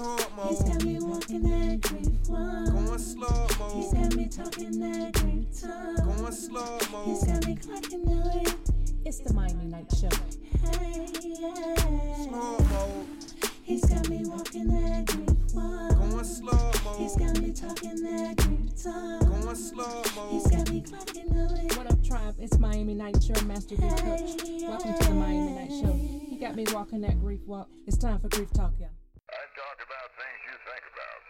Slow mo. He's got me walking that grief one. Going slow He's mo. got me talking that grief tongue. Going slow He's mo. got me clocking the way. It's the Miami Night Show. Hey, yeah. Slow mo. He's got me walking that grief one. Going slow He's mo. got me talking that grief tongue. Going slow He's mo. got me clocking the way. What up, tribe? It's Miami Night Show, Master Grief Coach. Welcome to the Miami Night Show. You got me walking that grief walk. It's time for Grief Talk, y'all. I talk about things you think about.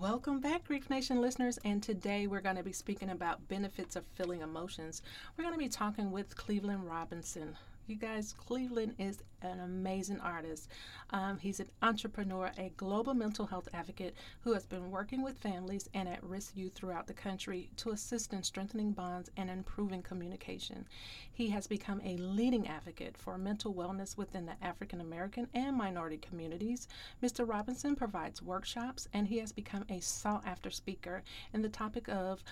Welcome back, Grief Nation listeners. And today we're going to be speaking about benefits of feeling emotions. We're going to be talking with Cleveland Robinson. You guys, Cleveland is an amazing artist. Um, he's an entrepreneur, a global mental health advocate who has been working with families and at risk youth throughout the country to assist in strengthening bonds and improving communication. He has become a leading advocate for mental wellness within the African American and minority communities. Mr. Robinson provides workshops and he has become a sought after speaker in the topic of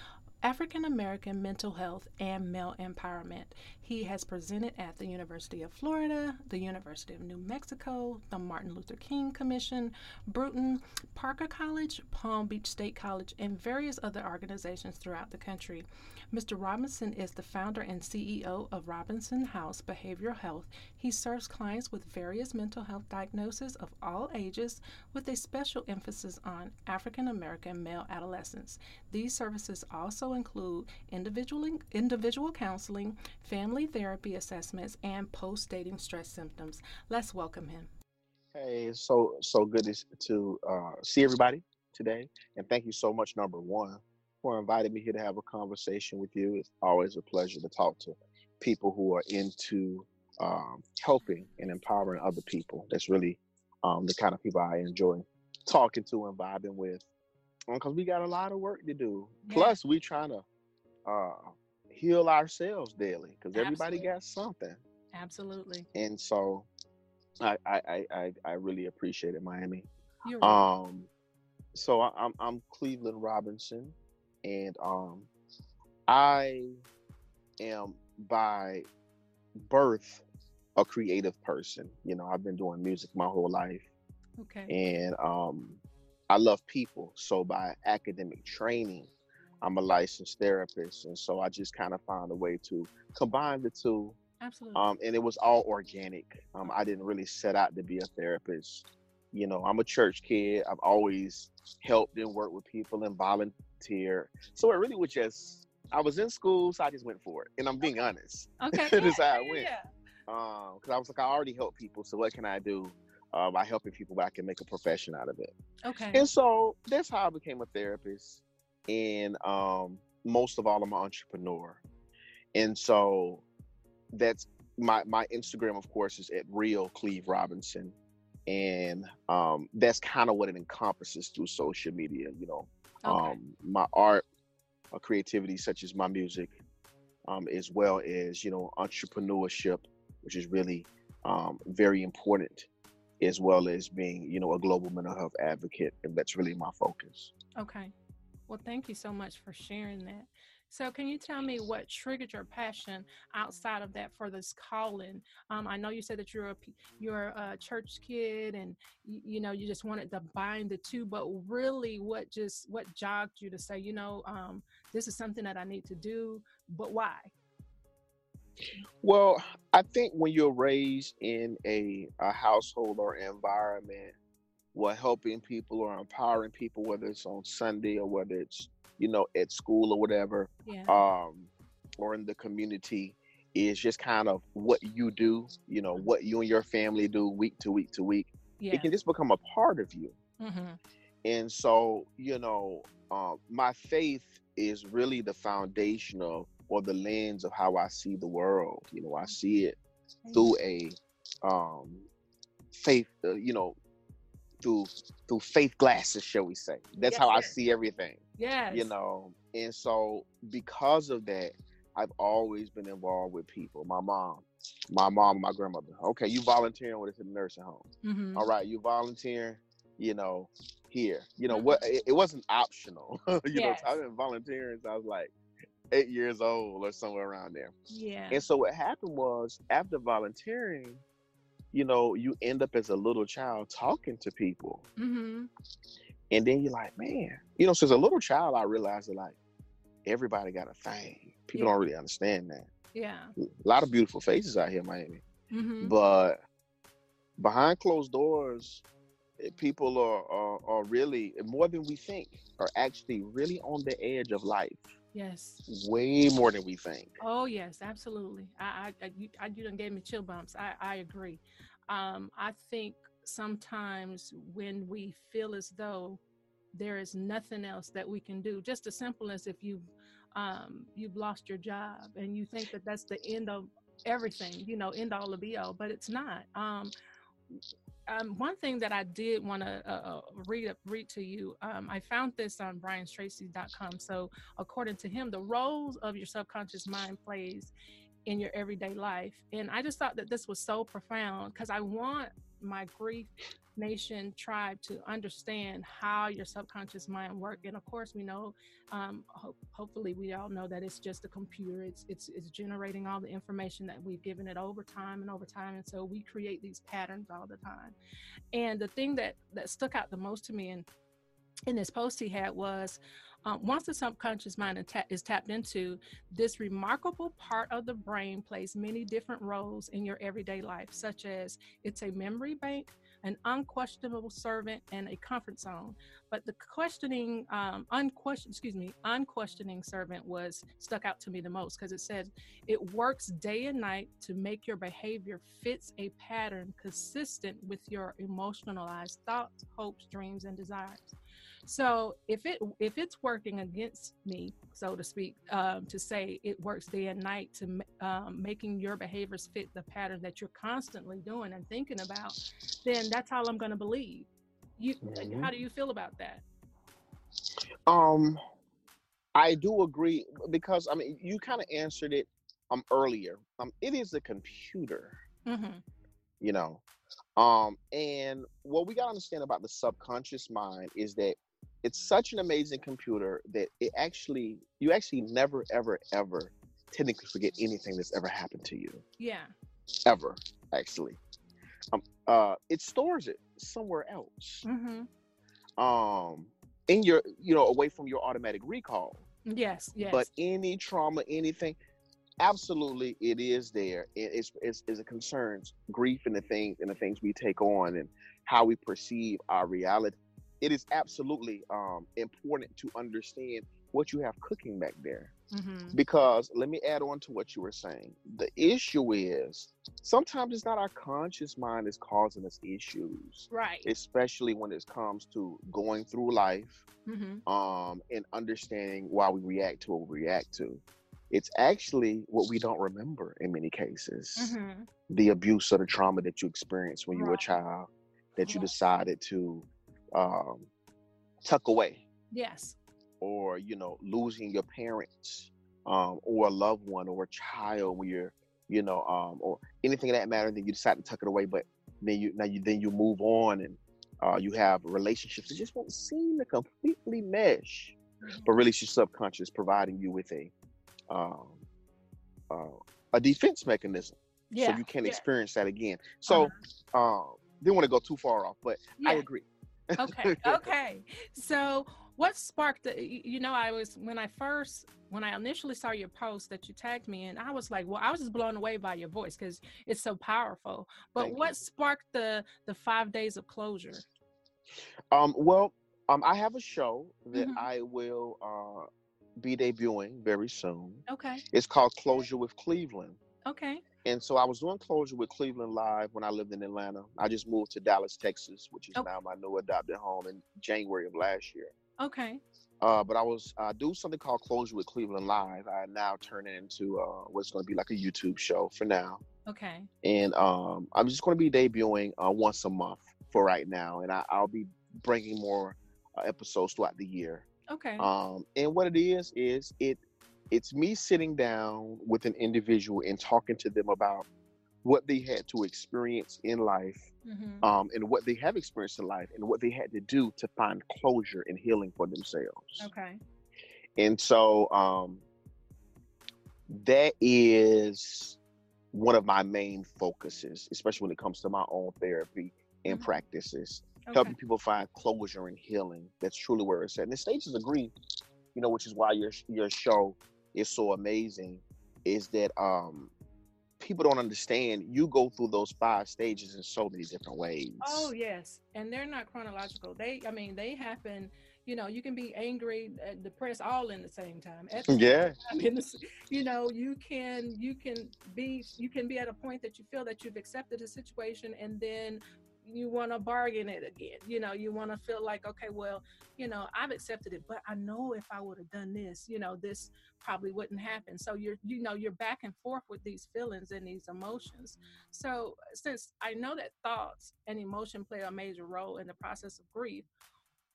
African American mental health and male empowerment. He has presented at the University of Florida, the University of New Mexico, the Martin Luther King Commission, Brewton, Parker College, Palm Beach State College, and various other organizations throughout the country. Mr. Robinson is the founder and CEO of Robinson House Behavioral Health. He serves clients with various mental health diagnoses of all ages, with a special emphasis on African American male adolescents. These services also include individual, individual counseling, family therapy assessments, and post dating stress symptoms. Let's welcome him. Hey, so so good to uh, see everybody today, and thank you so much, number one, for inviting me here to have a conversation with you. It's always a pleasure to talk to people who are into um, helping and empowering other people. That's really um, the kind of people I enjoy talking to and vibing with, because we got a lot of work to do. Yeah. Plus, we trying to uh, heal ourselves daily, because everybody got something, Absolutely. and so. I, I, I, I- really appreciate it, Miami. You're right. Um, so I, I'm I'm Cleveland Robinson, and um, I am by birth a creative person. You know, I've been doing music my whole life, okay. and um, I love people. So by academic training, I'm a licensed therapist, and so I just kind of found a way to combine the two Absolutely. um, and it was all organic. Um, I didn't really set out to be a therapist. You know, I'm a church kid. I've always helped and worked with people and volunteered. So it really was just I was in school, so I just went for it. And I'm being honest. okay. That's how it yeah, went. yeah. Um, because I was like, I already help people, so what can I do uh, by helping people? But I can make a profession out of it. Okay. And so that's how I became a therapist. And um, most of all, I'm an entrepreneur. And so that's my my Instagram, of course, is at real Cleve Robinson. And um, that's kind of what it encompasses through social media, you know. Okay. Um, my art, uh, creativity, such as my music, um, as well as, you know, entrepreneurship, which is really um, very important, as well as being, you know, a global mental health advocate. And that's really my focus. Okay. Well, thank you so much for sharing that. So, can you tell me what triggered your passion outside of that for this calling? Um, I know you said that you're a you're a church kid, and you, you know you just wanted to bind the two. But really, what just what jogged you to say, you know, um, this is something that I need to do, but why? Well, I think when you're raised in a, a household or environment where helping people or empowering people, whether it's on Sunday or whether it's, you know, at school or whatever, Yeah. um, or in the community, is just kind of what you do, you know, what you and your family do week to week to week. yeah. It can just become a part of you. hmm And so, you know, um, my faith is really the foundation of or the lens of how I see the world. You know, I see it through a um, faith, uh, you know, through through faith glasses, shall we say? That's Yes, how I see everything. Yes. You know, and so because of that, I've always been involved with people. My mom, my mom, my grandmother. Okay, you volunteering with us in the nursing home hmm all right, you volunteering, you know, here. You know Mhm. what? It, it wasn't optional. you Yes. know, I've been volunteering since I was like eight years old or somewhere around there. Yeah. And so what happened was after volunteering, you know, you end up as a little child talking to people. Mm-hmm. And then you're like, man, you know, so as a little child, I realized that like everybody got a thing. People Yeah. don't really understand that. Yeah. A lot of beautiful faces out here in Miami. Mm-hmm. But behind closed doors, eh, people are, are are really more than we think are actually really on the edge of life. Yes. Way more than we think. Oh yes, absolutely. I, I, I you, I, you done gave me chill bumps. I, I agree. Um, I think sometimes when we feel as though there is nothing else that we can do, just as simple as if you, um, you've lost your job and you think that that's the end of everything, you know, end all of be all, but it's not. Um, um, one thing that I did want to uh, uh, read read to you, um, I found this on brianstracy.com. So according to him, the roles of your subconscious mind plays in your everyday life. And I just thought that this was so profound because I want my grief nation tribe to understand how your subconscious mind work. And of course we know um, ho- hopefully we all know that it's just a computer. It's, it's it's generating all the information that we've given it over time and over time. And so we create these patterns all the time. And the thing that that stuck out the most to me in in this post he had was um, once the subconscious mind is tapped into, this remarkable part of the brain plays many different roles in your everyday life, such as it's a memory bank, an unquestionable servant, and a comfort zone. But the questioning, um, unquestion, excuse me, unquestioning servant was stuck out to me the most because it said it works day and night to make your behavior fits a pattern consistent with your emotionalized thoughts, hopes, dreams, and desires. So if it if it's working against me, so to speak, um, to say it works day and night to um, making your behaviors fit the pattern that you're constantly doing and thinking about, then that's all I'm going to believe. You, Mhm. how do you feel about that? Um, I do agree because I mean you kind of answered it um earlier. Um, it is a computer, Mm-hmm. you know. Um, and what we gotta understand about the subconscious mind is that it's such an amazing computer that it actually you actually never ever ever technically forget anything that's ever happened to you Yeah. ever actually. Um, uh, it stores it somewhere else. Mm-hmm. Um, in your you know away from your automatic recall. Yes. Yes. But any trauma, anything, absolutely, it is there. It, it's, it's, it's it concerns grief and the things and the things we take on and how we perceive our reality. It is absolutely um, important to understand what you have cooking back there. Mm-hmm. Because let me add on to what you were saying. The issue is sometimes it's not our conscious mind that's causing us issues, Right. especially when it comes to going through life Mm-hmm. um, and understanding why we react to what we react to. It's actually what we don't remember in many cases. Mm-hmm. The abuse or the trauma that you experienced when you were a child that you decided to um, tuck away, Yes. Or you know, losing your parents, um, or a loved one, or a child when you're, you know, um, or anything of that matter. Then you decide to tuck it away, but then you now you then you move on and uh, you have relationships that just won't seem to completely mesh but really it's your subconscious providing you with a um, uh, a defense mechanism Yeah. so you can't yeah. experience that again so Uh-huh. um didn't want to go too far off but i agree okay okay so what sparked the you know i was when i first when i initially saw your post that you tagged me in i was like well i was just blown away by your voice because it's so powerful but Thank you. what sparked the the five days of closure um well um i have a show that Mhm. i will uh be debuting very soon okay it's called closure with cleveland okay and so I was doing closure with Cleveland Live when I lived in Atlanta. I just moved to Dallas, Texas, which is Oh. now my new adopted home in January of last year. Okay Uh, but I was uh, do something called Closure with Cleveland Live. I now turn it into uh, what's going to be like a YouTube show for now, okay and um, I'm just going to be debuting uh, once a month for right now, and I, I'll be bringing more uh, episodes throughout the year. okay Um, and what it is is it it's me sitting down with an individual and talking to them about what they had to experience in life hmm um, and what they have experienced in life and what they had to do to find closure and healing for themselves. okay And so um, that is one of my main focuses, especially when it comes to my own therapy and Mhm. practices, Okay. helping people find closure and healing. That's truly where it's at. And the stages grief, you know, which is why your your show is so amazing, is that um people don't understand you go through those five stages in so many different ways. Oh yes, and they're not chronological. They, I mean, they happen. You know, you can be angry, uh, depressed, all in the same time. The same Yeah. time, in the you know, you can you can be you can be at a point that you feel that you've accepted a situation, and then you want to bargain it again. You know, you want to feel like, okay, well, you know, I've accepted it, but I know if I would have done this, you know, this probably wouldn't happen. So you're, you know, you're back and forth with these feelings and these emotions. So since I know that thoughts and emotion play a major role in the process of grief,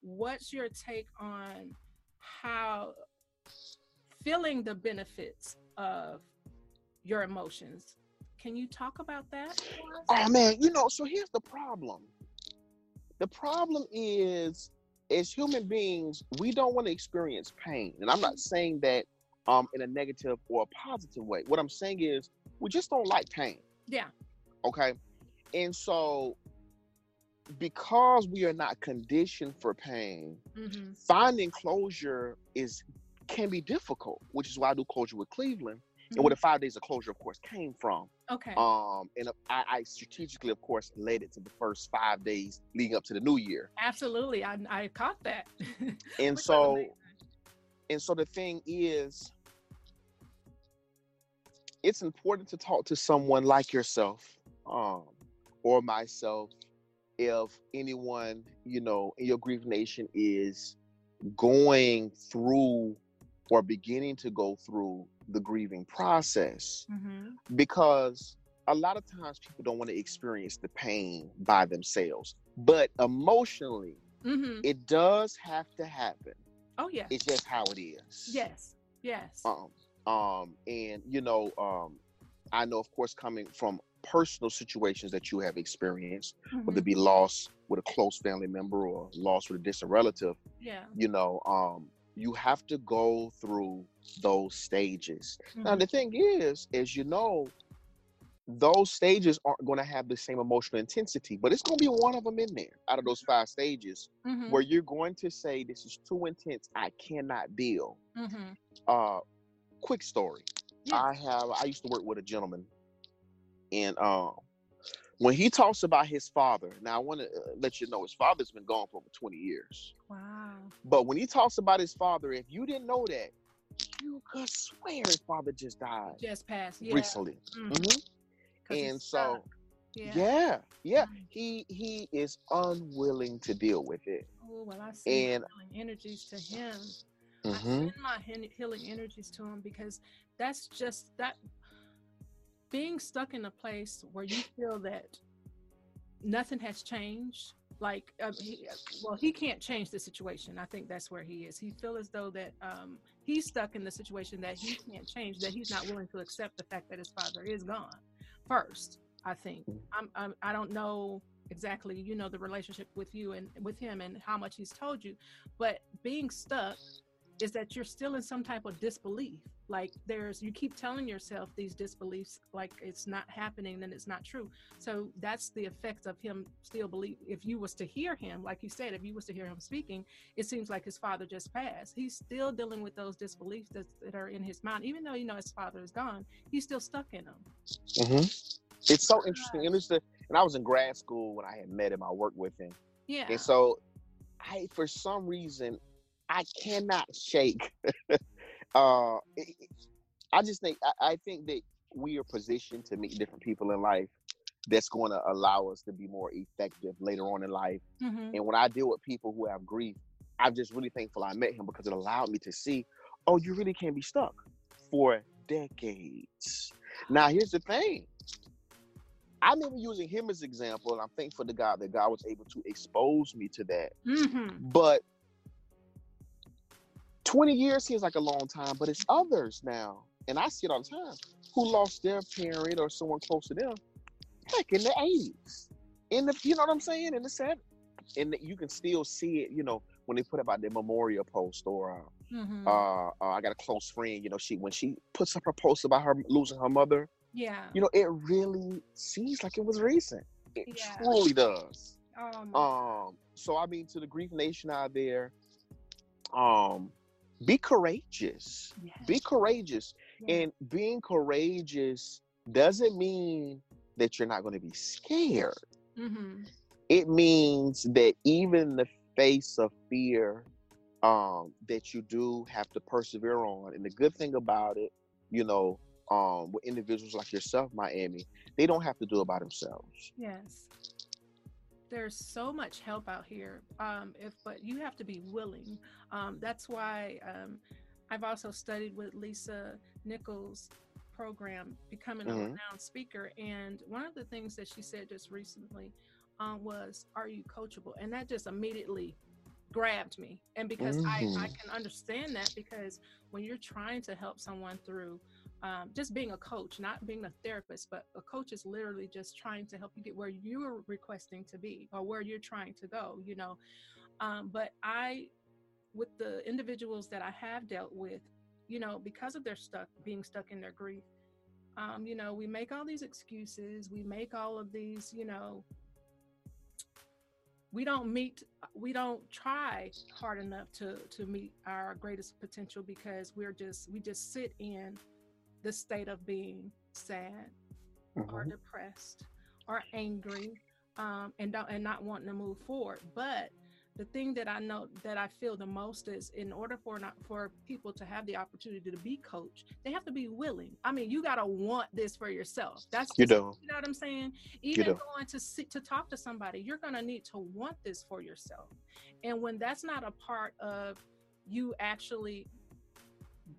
what's your take on how feeling the benefits of your emotions? Can you talk about that? Oh man, you know, so here's the problem. The problem is, as human beings, we don't want to experience pain. And I'm not saying that um in a negative or a positive way. What I'm saying is we just don't like pain. Yeah. Okay. And so because we are not conditioned for pain, Mm-hmm. finding closure is can be difficult, which is why I do closure with Cleveland. And where the five days of closure, of course, came from. Okay. Um, and I, I strategically, of course, led it to the first five days leading up to the new year. Absolutely. I, I caught that. And so, and so the thing is, it's important to talk to someone like yourself, um, or myself, if anyone you know in your grief nation is going through or beginning to go through the grieving process. Mhm. because a lot of times people don't want to experience the pain by themselves but emotionally Mhm. it does have to happen Oh yeah, it's just how it is Yes. Yes. um um and you know um i know of course coming from personal situations that you have experienced whether Mhm. it be loss with a close family member or loss with a distant relative Yeah. you know um you have to go through those stages Now Mhm. the thing is, as you know, those stages aren't going to have the same emotional intensity, but it's going to be one of them in there out of those five stages Mhm. where you're going to say, "This is too intense. I cannot deal." Mhm. Uh, quick story. Yeah. I have. I used to work with a gentleman, and um, when he talks about his father, now I want to let you know his father's been gone for over 20 years. Wow. But when he talks about his father, if you didn't know that, you could swear his father just died Just passed. Yeah. recently. Mhm. 'Cause he's and so. Yeah. yeah. yeah Mm. he he is unwilling to deal with it Oh well, I send my healing energies to him. I Mhm. send my healing energies to him because that's just that being stuck in a place where you feel that nothing has changed. Like, um, he, well, he can't change the situation. I think that's where he is. He feel as though that um, he's stuck in the situation that he can't change. That he's not willing to accept the fact that his father is gone. First, I think I'm, I'm I don't know exactly you know the relationship with you and with him and how much he's told you, but being stuck is that you're still in some type of disbelief. Like there's you keep telling yourself these disbeliefs like it's not happening then it's not true. So that's the effect of him still believe if you was to hear him like you said if you was to hear him speaking it seems like his father just passed. He's still dealing with those disbeliefs that, that are in his mind. Even though you know his father is gone he's still stuck in them. Mhm. it's so interesting. And it's the and i was in grad school when i had met him i worked with him. Yeah. and so i for some reason i cannot shake uh it- i just think I, I think that we are positioned to meet different people in life that's going to allow us to be more effective later on in life Mhm. And when I deal with people who have grief, I'm just really thankful I met him because it allowed me to see, oh, you really can't be stuck for decades. Now, here's the thing. I'm even using him as an example, and I'm thankful to God that God was able to expose me to that. Mhm. But 20 years seems like a long time, but it's others now, and I see it all the time, who lost their parent or someone close to them, heck, in the 80s. In the, you know what I'm saying? In the 70s. And you can still see it, you know, when they put it about their memorial post or uh, Mhm. uh, uh, I got a close friend, you know, she when she puts up her post about her losing her mother, Yeah. You know, it really seems like it was recent. It Yeah. truly does. my- Um, so I mean, to the grief nation out there, um, be courageous. yes, Be courageous, yeah, and being courageous doesn't mean that you're not going to be scared. mhm, It means that even in the face of fear, um, that you do have to persevere on. And the good thing about it, you know, um, with individuals like yourself, Miami, they don't have to do it by themselves. yes. There's so much help out here. Um, if but you have to be willing. Um, that's why um, I've also studied with Lisa Nichols' program, becoming a Mhm. renowned speaker. And one of the things that she said just recently um, was, "Are you coachable?" And that just immediately grabbed me. And because I, I Mhm. can understand that because when you're trying to help someone through um, just being a coach, not being a therapist, but a coach is literally just trying to help you get where you're requesting to be or where you're trying to go, you know. Um, but I, with the individuals that I have dealt with, you know, because of their stuck being stuck in their grief, um, you know, we make all these excuses, we make all of these, you know, we don't meet we don't try hard enough to to meet our greatest potential because we're just we just sit in the state of being sad or Mhm. depressed or angry um, and don't and not wanting to move forward. But the thing that I know that I feel the most is in order for not for people to have the opportunity to be coached, they have to be willing. I mean, you gotta want this for yourself. That's You do. You know what I'm saying? Even do. going to sit to talk to somebody, you're gonna need to want this for yourself. And when that's not a part of you actually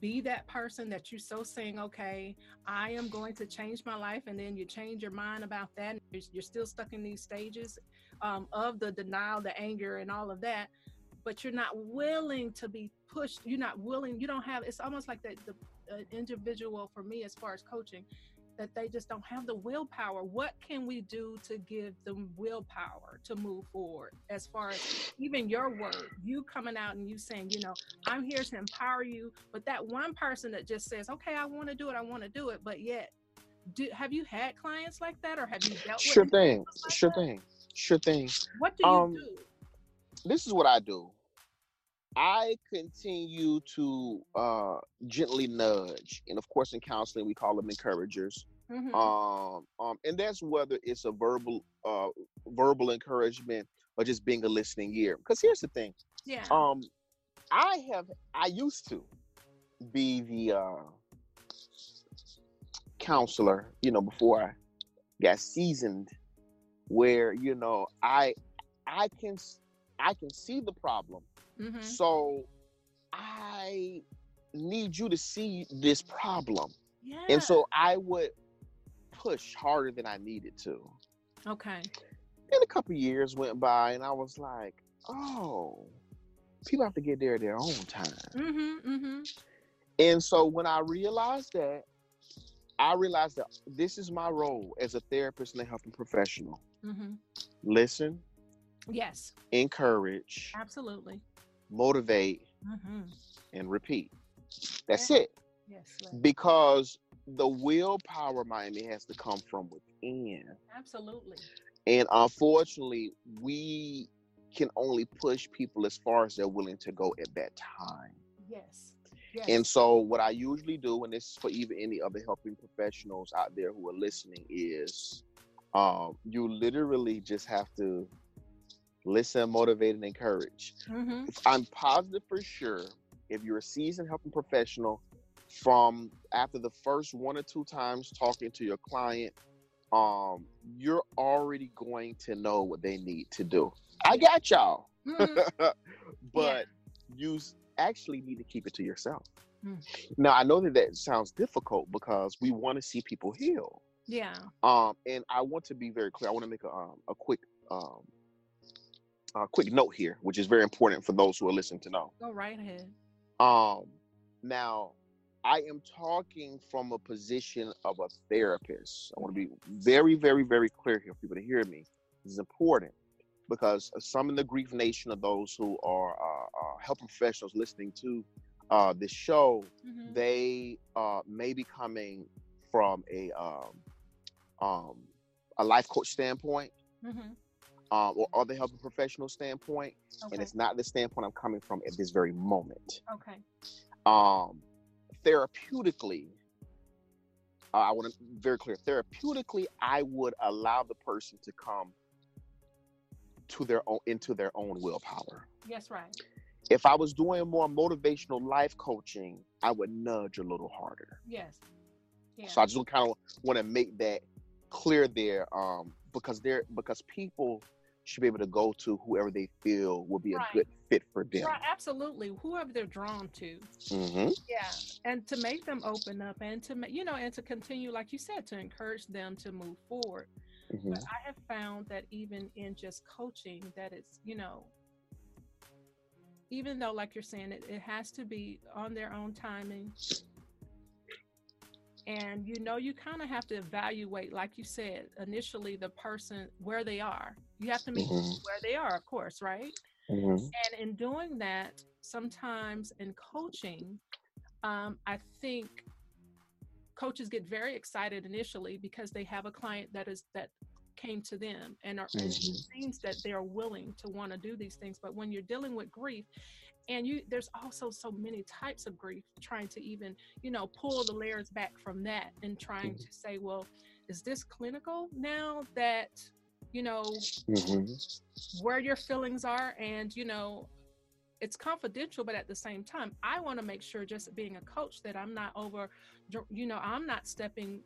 be that person that you're so saying, okay, I am going to change my life, and then you change your mind about that, you're, still stuck in these stages um, of the denial, the anger, and all of that. But you're not willing to be pushed. You're not willing. You don't have. It's almost like that. The uh, individual for me, as far as coaching, that they just don't have the willpower. What can we do to give them willpower to move forward? As far as even your word, you coming out and you saying, you know, I'm here to empower you. But that one person that just says, okay, I want to do it, I want to do it, but yet, do have you had clients like that, or have you dealt Sure thing. like Sure that? thing. Sure thing. What do you Um, do? this is what I do. I continue to uh, gently nudge, and of course, in counseling, we call them encouragers. Mhm. Um, um, and that's whether it's a verbal, uh, verbal encouragement or just being a listening ear. Because here's the thing. yeah. Um, I have, I used to be the uh, counselor, you know, before I got seasoned, where you know I, I can, I can see the problem. Mhm. So I need you to see this problem. Yeah. And so I would push harder than I needed to. okay. And a couple years went by and I was like, oh, people have to get there their own time. Mm-hmm. Mm-hmm. And so when I realized that, I realized that this is my role as a therapist and a helping professional. Mm-hmm. Listen, Yes. encourage, Absolutely. motivate, Mm-hmm. and repeat. That's it. Yes. Les. because the willpower Miami has to come from within. Absolutely. And unfortunately, we can only push people as far as they're willing to go at that time. Yes. Yes. And so, what I usually do, and this is for even any other helping professionals out there who are listening, is um, you literally just have to listen, motivate, and encourage. mm-hmm. I'm positive for sure if you're a seasoned helping professional from after the first one or two times talking to your client um you're already going to know what they need to do i got y'all Mm-hmm. but you actually need to keep it to yourself Mm. now i know that that sounds difficult because we want to see people heal yeah. um and i want to be very clear i want to make a, um, a quick um a quick note here which is very important for those who are listening to know Go right ahead. um, now I am talking from a position of a therapist. I want to be very, very, very clear here for people to hear me. This is important because some in the grief nation of those who are uh, uh, health professionals listening to uh, this show, Mm-hmm. they uh, may be coming from a um, um, a life coach standpoint, Mm-hmm. um, or other health professional standpoint, Okay. and it's not the standpoint I'm coming from at this very moment. okay. Um, therapeutically, uh, I want to very clear. Therapeutically, I would allow the person to come to their own into their own willpower. Yes, right. If I was doing more motivational life coaching, I would nudge a little harder. Yes. Yeah. So I just kind of want to make that clear there, um, because they're because people should be able to go to whoever they feel will be a good fit for them. Right, absolutely. Whoever they're drawn to. hmm Yeah. And to make them open up and to, you know, and to continue, like you said, to encourage them to move forward. hmm But I have found that even in just coaching, that it's, you know, even though, like you're saying, it, it has to be on their own timing. And you know, you kind of have to evaluate, like you said, initially the person where they are. You have to meet Mhm. where they are, of course, right? hmm And in doing that, sometimes in coaching, um, I think coaches get very excited initially because they have a client that is that came to them and, are, and it Mhm. seems that they're willing to want to do these things. But when you're dealing with grief, and you there's also so many types of grief trying to even you know pull the layers back from that and trying to say well is this clinical now that you know hmm where your feelings are and you know it's confidential but at the same time i want to make sure just being a coach that i'm not over you know i'm not stepping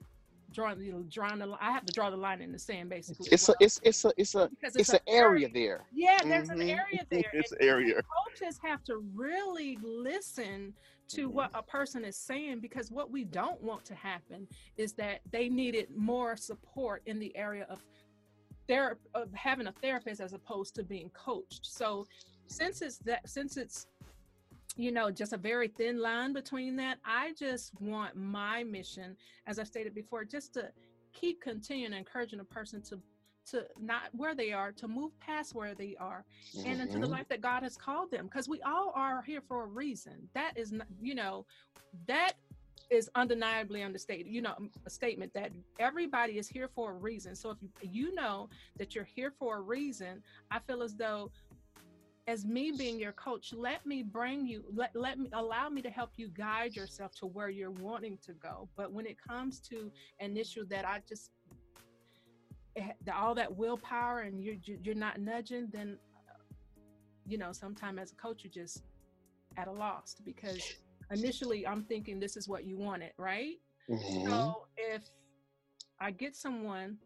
drawing the drawing the li- i have to draw the line in the sand basically It's a it's it's a it's a because it's a an area very- there. yeah there's an Mhm. area there It's and an area. coaches have to really listen to what a person is saying because what we don't want to happen is that they needed more support in the area of ther- of having a therapist as opposed to being coached. So since it's that since it's you know just a very thin line between that, I just want my mission, as I stated before, just to keep continuing encouraging a person to to not where they are to move past where they are and into the Mhm. life that God has called them because we all are here for a reason. That is not, you know, that is undeniably understated. You know, a statement that everybody is here for a reason. So if you, you know that you're here for a reason, I feel as though as me being your coach, let me bring you, let, let me allow me to help you guide yourself to where you're wanting to go. But when it comes to an issue that I just eh, all that willpower and you're you- you're not nudging, then uh, you know, sometime as a coach, you're just at a loss because initially I'm thinking this is what you wanted, right? Mhm. So if I get someone,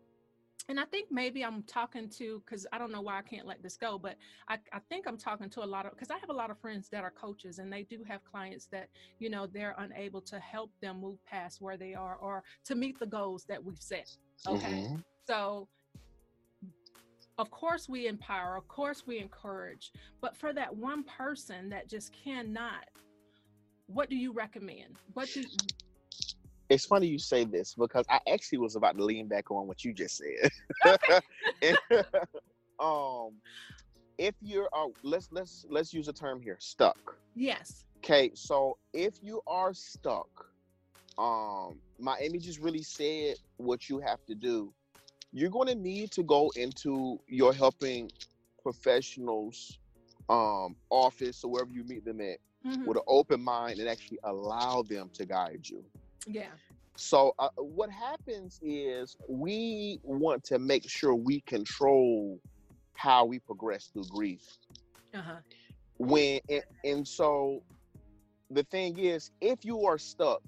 and I think maybe I'm talking to, because I don't know why I can't let this go, but I, I think I'm talking to a lot of, because I have a lot of friends that are coaches and they do have clients that, you know, they're unable to help them move past where they are or to meet the goals that we've set. Okay. Mhm. So, of course, we empower, of course, we encourage, but for that one person that just cannot, what do you recommend? What do It's funny you say this because I actually was about to lean back on what you just said. um, if you're, uh, let's let's let's use a term here, stuck. yes, Okay, so if you are stuck, um, Miami just really said what you have to do. You're going to need to go into your helping professionals um office or wherever you meet them at Mhm. with an open mind and actually allow them to guide you. Yeah, So uh, what happens is we want to make sure we control how we progress through grief. uh huh, When and, and so the thing is, if you are stuck,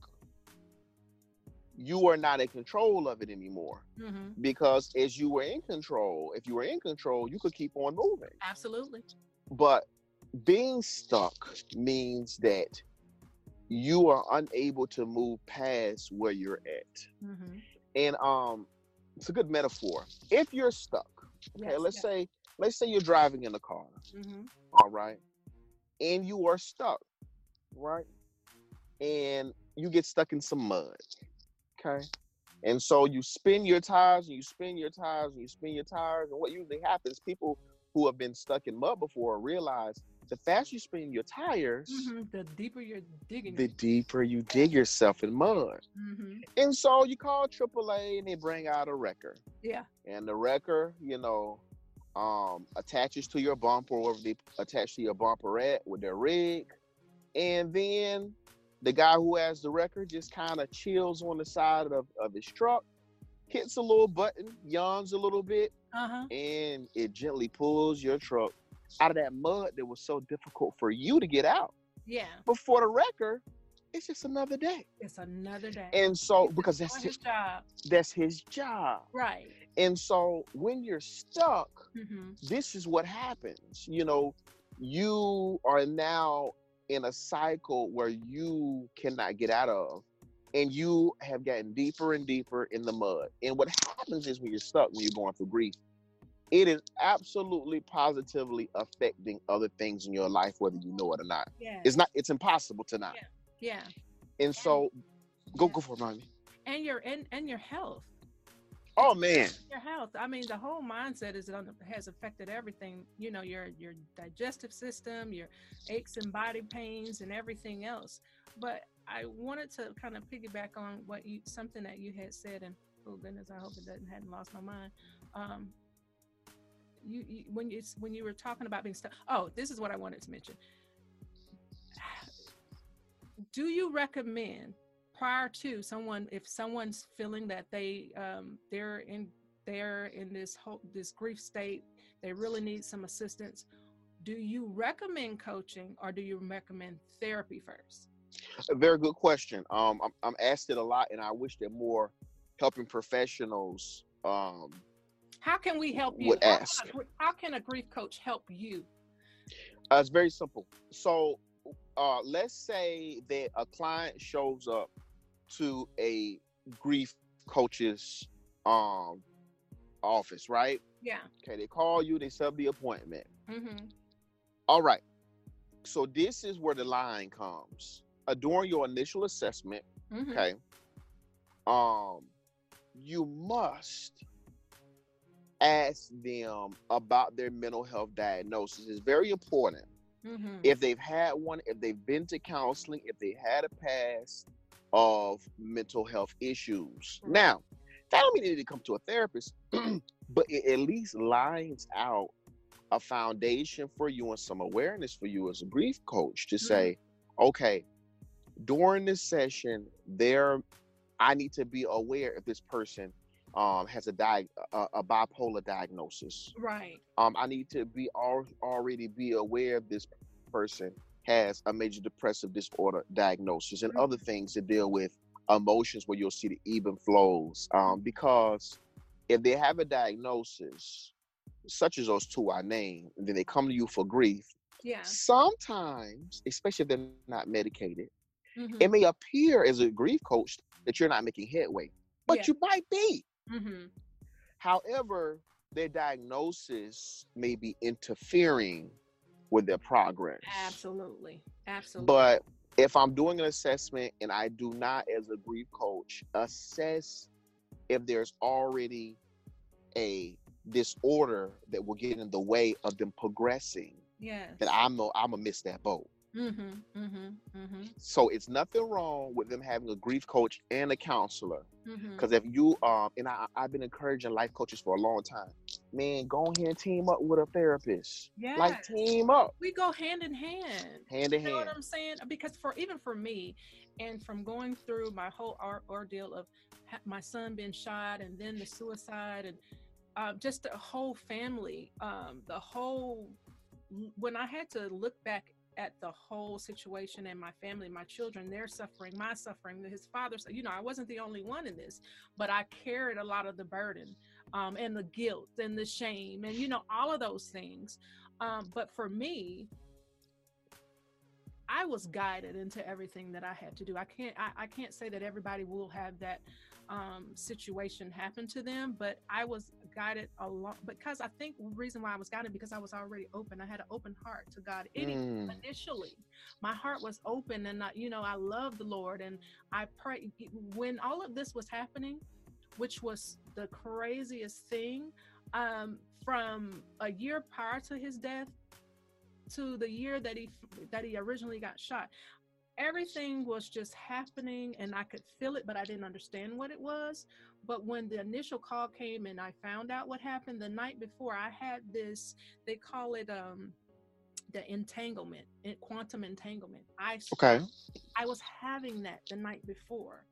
you are not in control of it anymore. hmm Because as you were in control, if you were in control, you could keep on moving. absolutely, But being stuck means that you are unable to move past where you're at. hmm and um it's a good metaphor if you're stuck okay Yes, let's yes. say let's say you're driving in the car hmm all right and you are stuck right and you get stuck in some mud okay and so you spin your tires and you spin your tires and you spin your tires and what usually happens people who have been stuck in mud before realize the faster you spin your tires, Mhm, The deeper you're digging. the deeper you dig yourself in mud. hmm And so you call AAA and they bring out a wrecker. Yeah. And the wrecker, you know, um, attaches to your bumper or they attach to your bumper at with their rig. And then the guy who has the wrecker just kind of chills on the side of, of his truck, hits a little button, yawns a little bit, Uh huh. and it gently pulls your truck out of that mud that was so difficult for you to get out. Yeah. But for the record, it's just another day. It's another day. And so He's because that's his, his job. that's his job. Right. And so when you're stuck, hmm this is what happens. You know, you are now in a cycle where you cannot get out of. And you have gotten deeper and deeper in the mud. And what happens is when you're stuck, when you're going through grief, it is absolutely positively affecting other things in your life, whether you know it or not. Yeah. It's not, it's impossible to not. yeah. And so go go for it, mommy. And your and, and your health. Oh man. Your health. I mean, the whole mindset is on, has affected everything. You know, your your digestive system, your aches and body pains, and everything else. But I wanted to kind of piggyback on what you something that you had said, and oh goodness, I hope it doesn't hadn't lost my mind. Um, you, you when you when you were talking about being stuck. Oh, this is what I wanted to mention. Do you recommend prior to someone if someone's feeling that they um, they're in they're in this whole this grief state they really need some assistance do you recommend coaching or do you recommend therapy first A very good question. Um, I'm, I'm asked it a lot, and I wish that more helping professionals um, how can we help you Would How ask. can a- how can a grief coach help you Uh, it's very simple. So, uh, let's say that a client shows up to a grief coach's um office, right? yeah Okay, they call you, they set up the appointment. mm-hmm. All right. So this is where the line comes. Uh, during your initial assessment, Mm-hmm. okay, um, you must ask them about their mental health diagnosis. It's very important. Mm-hmm. if they've had one, if they've been to counseling, if they had a past of mental health issues. Right. Now, that don't mean they need to come to a therapist, but it at least lines out a foundation for you and some awareness for you as a grief coach to say, okay, during this session, there I need to be aware if this person um, has a, di- a, a bipolar diagnosis right um, I need to be al- already be aware of this person has a major depressive disorder diagnosis and other things to deal with emotions where you'll see the even flows. Um, because if they have a diagnosis, such as those two I named, and then they come to you for grief, yeah sometimes, especially if they're not medicated, mm-hmm. it may appear as a grief coach that you're not making headway, but Yeah. you might be. Mm-hmm. However, their diagnosis may be interfering with their progress. absolutely absolutely But if I'm doing an assessment and I do not, as a grief coach, assess if there's already a disorder that will get in the way of them progressing, yes then I'm a, I'm gonna miss that boat. Mm-hmm. Mm-hmm. Mm-hmm. So it's nothing wrong with them having a grief coach and a counselor. Mm-hmm. Because if you um and I I've been encouraging life coaches for a long time, man, go ahead and team up with a therapist. yeah Like team up, we go hand in hand hand in you know hand. what I'm saying? Because for even for me, and from going through my whole or- ordeal of ha- my son being shot and then the suicide and uh, just the whole family, um, the whole when I had to look back at the whole situation and my family, my children, their suffering, my suffering, his father, so you know, I wasn't the only one in this, but I carried a lot of the burden um, and the guilt and the shame and you know all of those things. Um, but for me, I was guided into everything that I had to do. I can't I, I can't say that everybody will have that um, situation happen to them, but I was guided along because I think the reason why I was guided because I was already open. I had an open heart to God. Mm. initially, my heart was open, and I, you know I love the Lord, and I pray when all of this was happening, which was the craziest thing. um, from a year prior to his death to the year that he that he originally got shot everything was just happening and i could feel it but i didn't understand what it was but when the initial call came and i found out what happened the night before i had this they call it um the entanglement in quantum entanglement i Okay. I was having that the night before.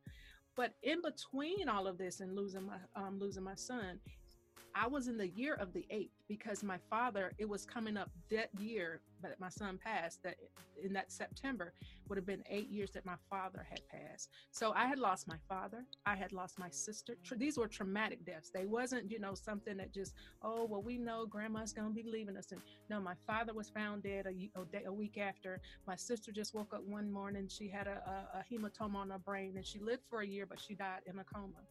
But in between all of this and losing my um, losing my son, I was in the year of the eighth because my father. It was coming up that year that my son passed. That in that September would have been eight years that my father had passed. So I had lost my father. I had lost my sister. These were traumatic deaths. They wasn't you know something that just oh well we know grandma's gonna be leaving us. And no, my father was found dead a, a day a week after my sister just woke up one morning. She had a, a, a hematoma on her brain and she lived for a year, but she died in a coma.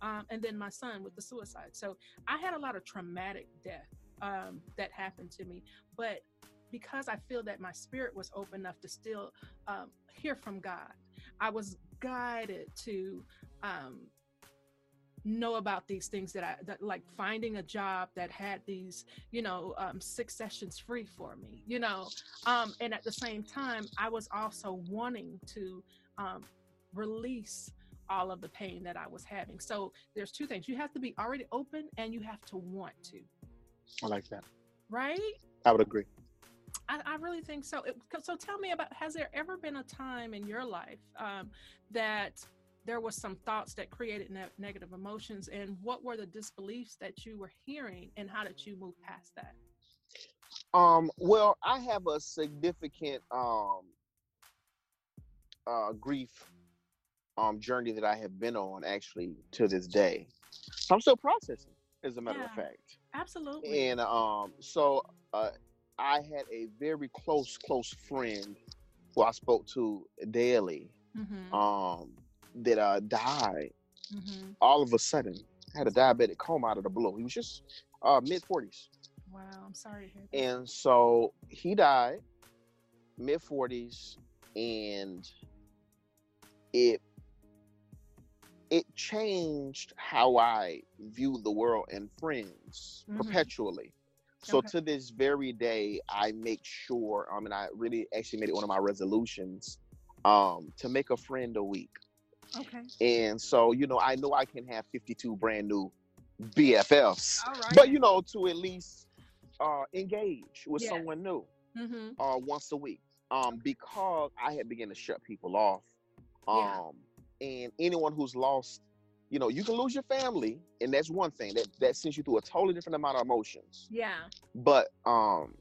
Um, and then my son with the suicide. So I had a lot of traumatic death um, that happened to me. But because I feel that my spirit was open enough to still um, hear from God, I was guided to um, know about these things that I that like finding a job that had these you know um, six sessions free for me you know? Um, and at the same time I was also wanting to um, release all of the pain that I was having. So there's two things. You have to be already open and you have to want to I like that. right I would agree. I, I really think so. It- so tell me about has there ever been a time in your life um, that there was some thoughts that created ne- negative emotions, and what were the disbeliefs that you were hearing, and how did you move past that? Um, well, I have a significant um uh grief um journey that I have been on actually to this day. I'm still processing, as a matter of fact. Absolutely. And um so uh I had a very close, close friend who I spoke to daily, mm-hmm. um, that uh died mm-hmm. all of a sudden. Had a diabetic coma out of the blue. He was just uh mid forties. Wow, I'm sorry to hear that. And so he died mid 40s and it it changed how I view the world and friends Mhm. perpetually. So Okay. to this very day, I make sure. I mean, I really actually made it one of my resolutions um, to make a friend a week. Okay. And so, you know, I know I can have 52 brand new BFFs, All right. but you know, to at least uh, engage with Yes. someone new mm-hmm. uh, once a week, um, because I had begun to shut people off. Yeah. And anyone who's lost, you know, you can lose your family, and that's one thing that that sends you through a totally different amount of emotions. Yeah. But um,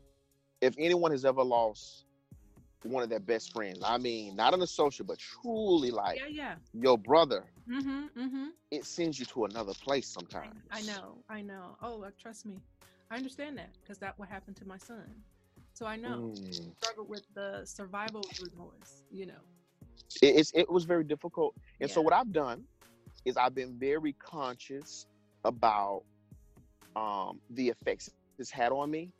if anyone has ever lost one of their best friends, I mean, not on the social, but truly like Yeah. Yeah. your brother, Mm-hmm. Mm-hmm. it sends you to another place sometimes. I know. I know. Oh, uh, trust me. I understand that because that what happened to my son. So I know. Mm. struggled with the survival remorse, you know. It, it's, it was very difficult. And so what I've done is I've been very conscious about um, the effects this had on me.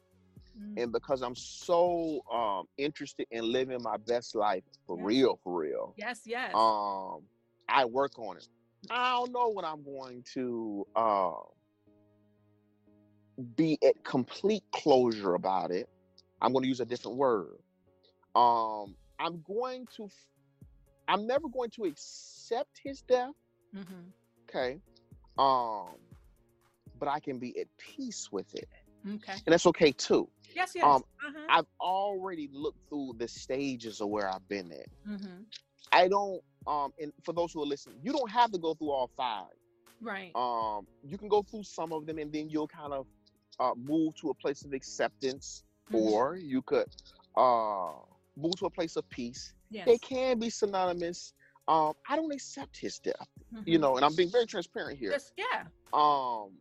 Mm, And because I'm so um, interested in living my best life for Yeah. real, for real, Yes, yes. um, I work on it. I don't know when I'm going to uh, be at complete closure about it. I'm going to use a different word. Um, I'm going to. I'm never going to accept his death. mm-hmm. Okay. Um, but I can be at peace with it, Okay. and that's okay too. Yes, yes. Um, uh-huh. I've already looked through the stages of where I've been at. mm-hmm. I don't. Um, and for those who are listening, you don't have to go through all five. Right. Um, you can go through some of them, and then you'll kind of uh, move to a place of acceptance, Mhm. or you could uh, move to a place of peace. Yes. They can be synonymous. Um, I don't accept his death, you Mhm. know, and I'm being very transparent here. Yes, yeah. Um,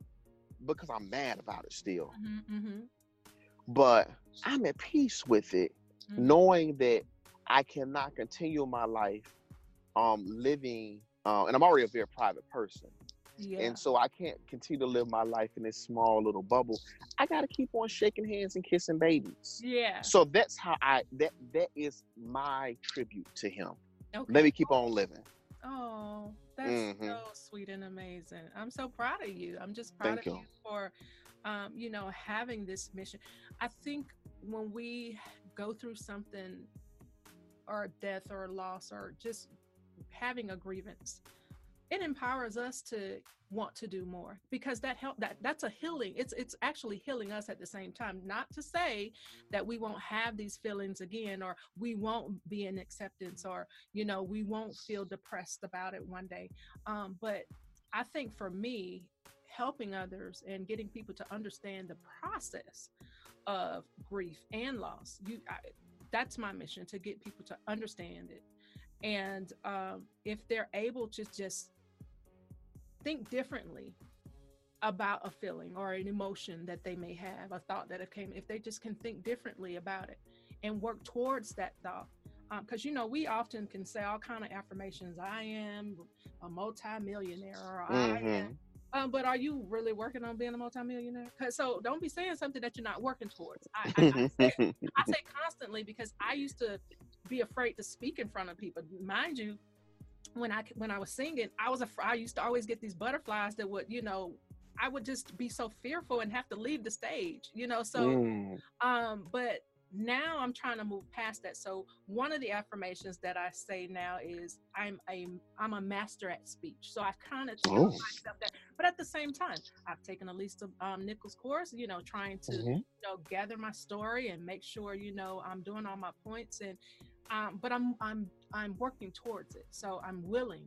because I'm mad about it still, Mm-hmm, mm-hmm. but I'm at peace with it, Mhm. knowing that I cannot continue my life um living uh, and I'm already a very private person. Yeah. And so I can't continue to live my life in this small little bubble. I gotta keep on shaking hands and kissing babies. yeah. So that's how I that that is my tribute to him. Okay. Let me keep on living. Oh, that's Mhm. so sweet and amazing. I'm so proud of you. I'm just proud Thank of you. you for um, you know, having this mission. I think when we go through something or death or loss or just having a grievance, it empowers us to want to do more because that help that that's a healing. It's it's actually healing us at the same time. Not to say that we won't have these feelings again or we won't be in acceptance or you know we won't feel depressed about it one day. Um, but i think for me helping others and getting people to understand the process of grief and loss you I, that's my mission to get people to understand it. And um, if they're able to just think differently about a feeling or an emotion that they may have a thought that came if they just can think differently about it and work towards that thought because you know we often can say all kind of affirmations i am a multimillionaire or i Mhm. am um, but are you really working on being a multimillionaire? Because so don't be saying something that you're not working towards. I, I, I, say, I say constantly because I used to be afraid to speak in front of people. Mind you, when I when I was singing, I was a I used to always get these butterflies that would, you know, I would just be so fearful and have to leave the stage, you know. So, Mm. um, but now I'm trying to move past that. So one of the affirmations that I say now is I'm a I'm a master at speech. So I kind of tell Oh. myself that. But at the same time, I've taken at least a um, Nichols course, you know, trying to Mhm. you know gather my story and make sure you know I'm doing all my points and um, but I'm I'm I'm working towards it. So I'm willing.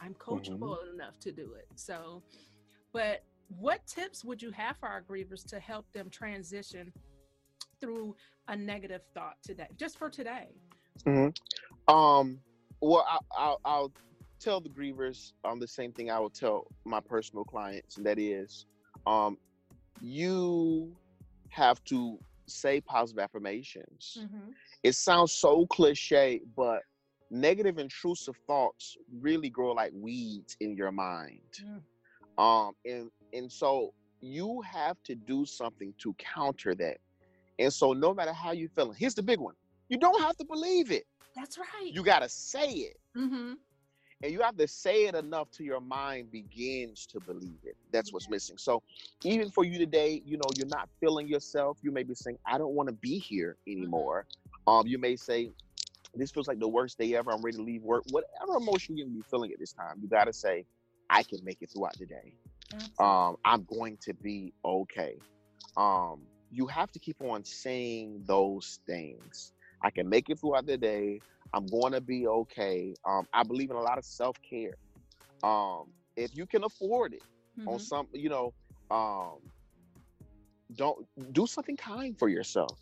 I'm coachable enough to do it. So, but what tips would you have for our grievers to help them transition through a negative thought today, just for today? Um, well, I, I'll, I'll tell the grievers um the same thing I will tell my personal clients, and that is, um, you have to say positive affirmations. Mm-hmm. It sounds so cliche, but negative intrusive thoughts really grow like weeds in your mind. Mm. Um, and and so you have to do something to counter that. And so no matter how you feeling, here's the big one: you don't have to believe it. That's right. You gotta say it. mm-hmm. And you have to say it enough till your mind begins to believe it. That's what's missing. So even for you today you know you're not feeling yourself. You may be saying i don't want to be here anymore. Um you may say this feels like the worst day ever. I'm ready to leave work. Whatever emotion you can be feeling at this time you got to say i can make it throughout the day. Um i'm going to be okay. Um you have to keep on saying those things i can make it throughout the day. I'm going to be okay. Um i believe in a lot of self-care. Um if you can afford it on Mhm. some you know um don't do something kind for yourself.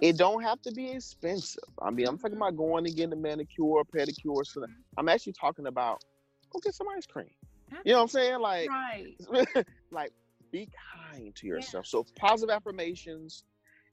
It don't have to be expensive. I mean i'm talking about going and getting a manicure pedicure so Mhm. i'm actually talking about go get some ice cream. You know what i'm saying? Like right. like be kind to yourself. So positive affirmations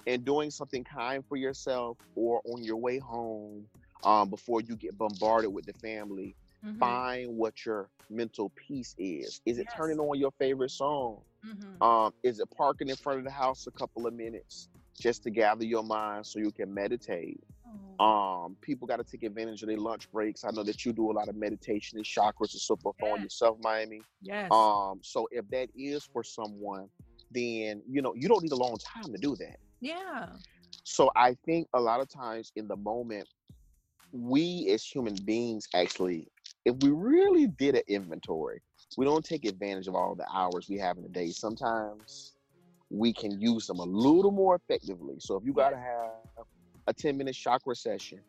and doing something kind for yourself or on your way home um, before you get bombarded with the family Mhm. find what your mental peace is is it Yes. turning on your favorite song Mhm. um, is it parking in front of the house a couple of minutes just to gather your mind so you can meditate Oh, um, people got to take advantage of their lunch breaks. I know that you do a lot of meditation and chakras and so forth on yourself, Miami. yes. Um, so if that is for someone, then you know you don't need a long time to do that. Yeah. So I think a lot of times in the moment, we as human beings actually, if we really did an inventory, we don't take advantage of all the hours we have in a day. Sometimes we can use them a little more effectively. So if you got to have a 10 minute chakra session,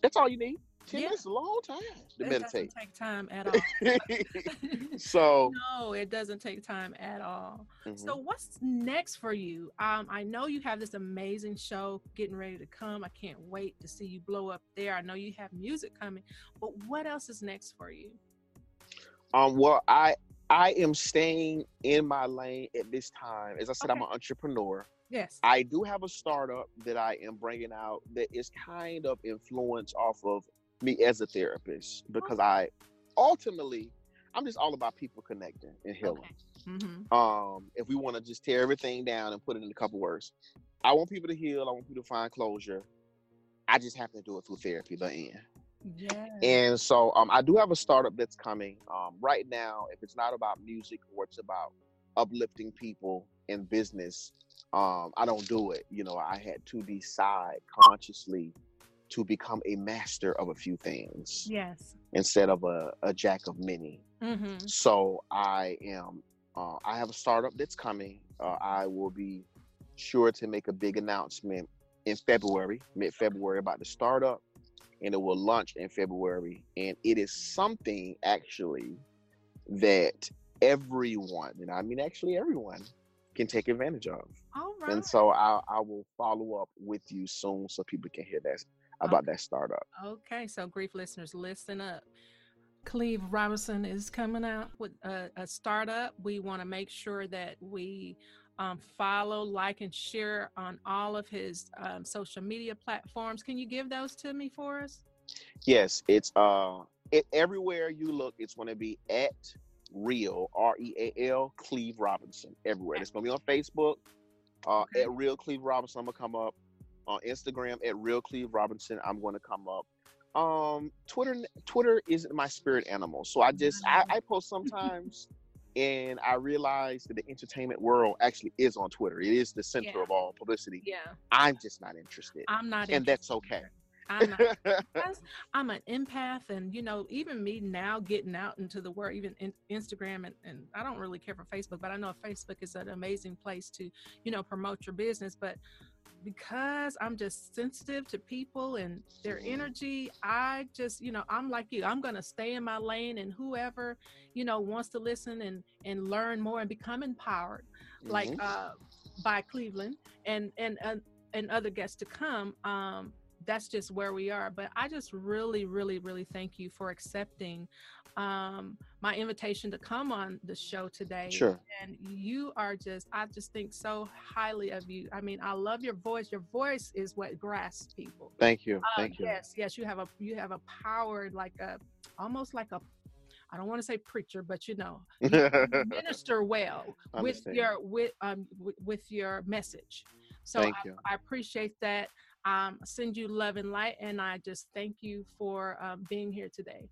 that's all you need. 10 Yeah. minutes is a long time to It meditate. doesn't take time at all. so, no, it doesn't take time at all. mhm. So what's next for you? Um, I know you have this amazing show getting ready to come. I can't wait to see you blow up there. I know you have music coming, but what else is next for you? Um, well, I I am staying in my lane at this time. As I said, I'm an entrepreneur. Yes. I do have a startup that I am bringing out that is kind of influenced off of me as a therapist because I ultimately I'm just all about people connecting and healing. Okay. Mm-hmm. Um, if we want to just tear everything down and put it in a couple words, I want people to heal. I want people to find closure. I just have to do it through therapy, the end. Yeah. And so um, I do have a startup that's coming. Um, right now, if it's not about music or it's about uplifting people, in business, um, I don't do it. You know, I had to decide consciously to become a master of a few things Yes. instead of a, a jack of many. Mm-hmm. So I am. Uh, I have a startup that's coming. Uh, I will be sure to make a big announcement in February, mid-February, about the startup, and it will launch in February. And it is something actually that everyone, and I mean actually everyone, can take advantage of. All right. And so I, I will follow up with you soon so people can hear that about that startup. Okay, so grief listeners, listen up. Cleve Robinson is coming out with a, a startup. We want to make sure that we um, follow, like, and share on all of his um, social media platforms. Can you give those to me for us? Yes, it's uh it everywhere you look, it's gonna be at real R E A L Cleve Robinson everywhere. It's gonna be on Facebook, uh Okay. at real Cleve Robinson, I'm gonna come up. On Instagram at real Cleve Robinson, I'm gonna come up. Um Twitter Twitter isn't my spirit animal. So I just I, I post sometimes and I realize that the entertainment world actually is on Twitter. It is the center Yeah. of all publicity. Yeah, I'm just not interested. I'm not. and that's okay. I'm not, I'm an empath, and you know, even me now getting out into the world, even in Instagram, and, and I don't really care for Facebook, but I know Facebook is an amazing place to, you know, promote your business. But because I'm just sensitive to people and their energy, I just, you know, I'm like you. I'm gonna stay in my lane, and whoever, you know, wants to listen and and learn more and become empowered, like Mhm. uh, by Cleveland and and and, and other guests to come. Um, that's just where we are. But I just really, really, really thank you for accepting um, my invitation to come on the show today. Sure. And you are just, I just think so highly of you. I mean, I love your voice. Your voice is what grasps people. Thank you. Uh, Thank you. Yes, yes, you have a you have a power like a almost like a I don't want to say preacher, but you know, you minister well with your with um with, with your message. So I. I appreciate that. Um, send you love and light, and I just thank you for um, being here today.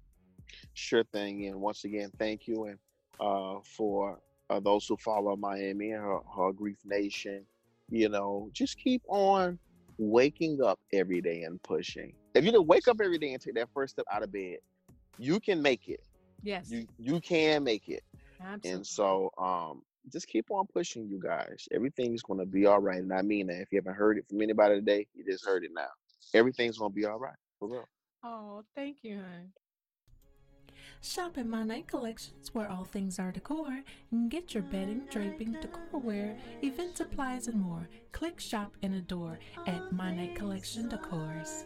Sure thing. And once again, thank you. And uh, for uh, those who follow Miami and her, her Grief Nation, you know, just keep on waking up every day and pushing. If you can wake up every day and take that first step out of bed, you can make it. Yes, You you can make it. absolutely. And so um just keep on pushing you guys. Everything's gonna be all right. And I mean that. If you haven't heard it from anybody today, you just heard it now. Everything's gonna be all right. For real. oh, thank you, hon. Shop at My Night Collections, where all things are decor, and get your bedding, draping, decorware, event supplies, and more. Click, shop, and adore at My Night Collection Decors.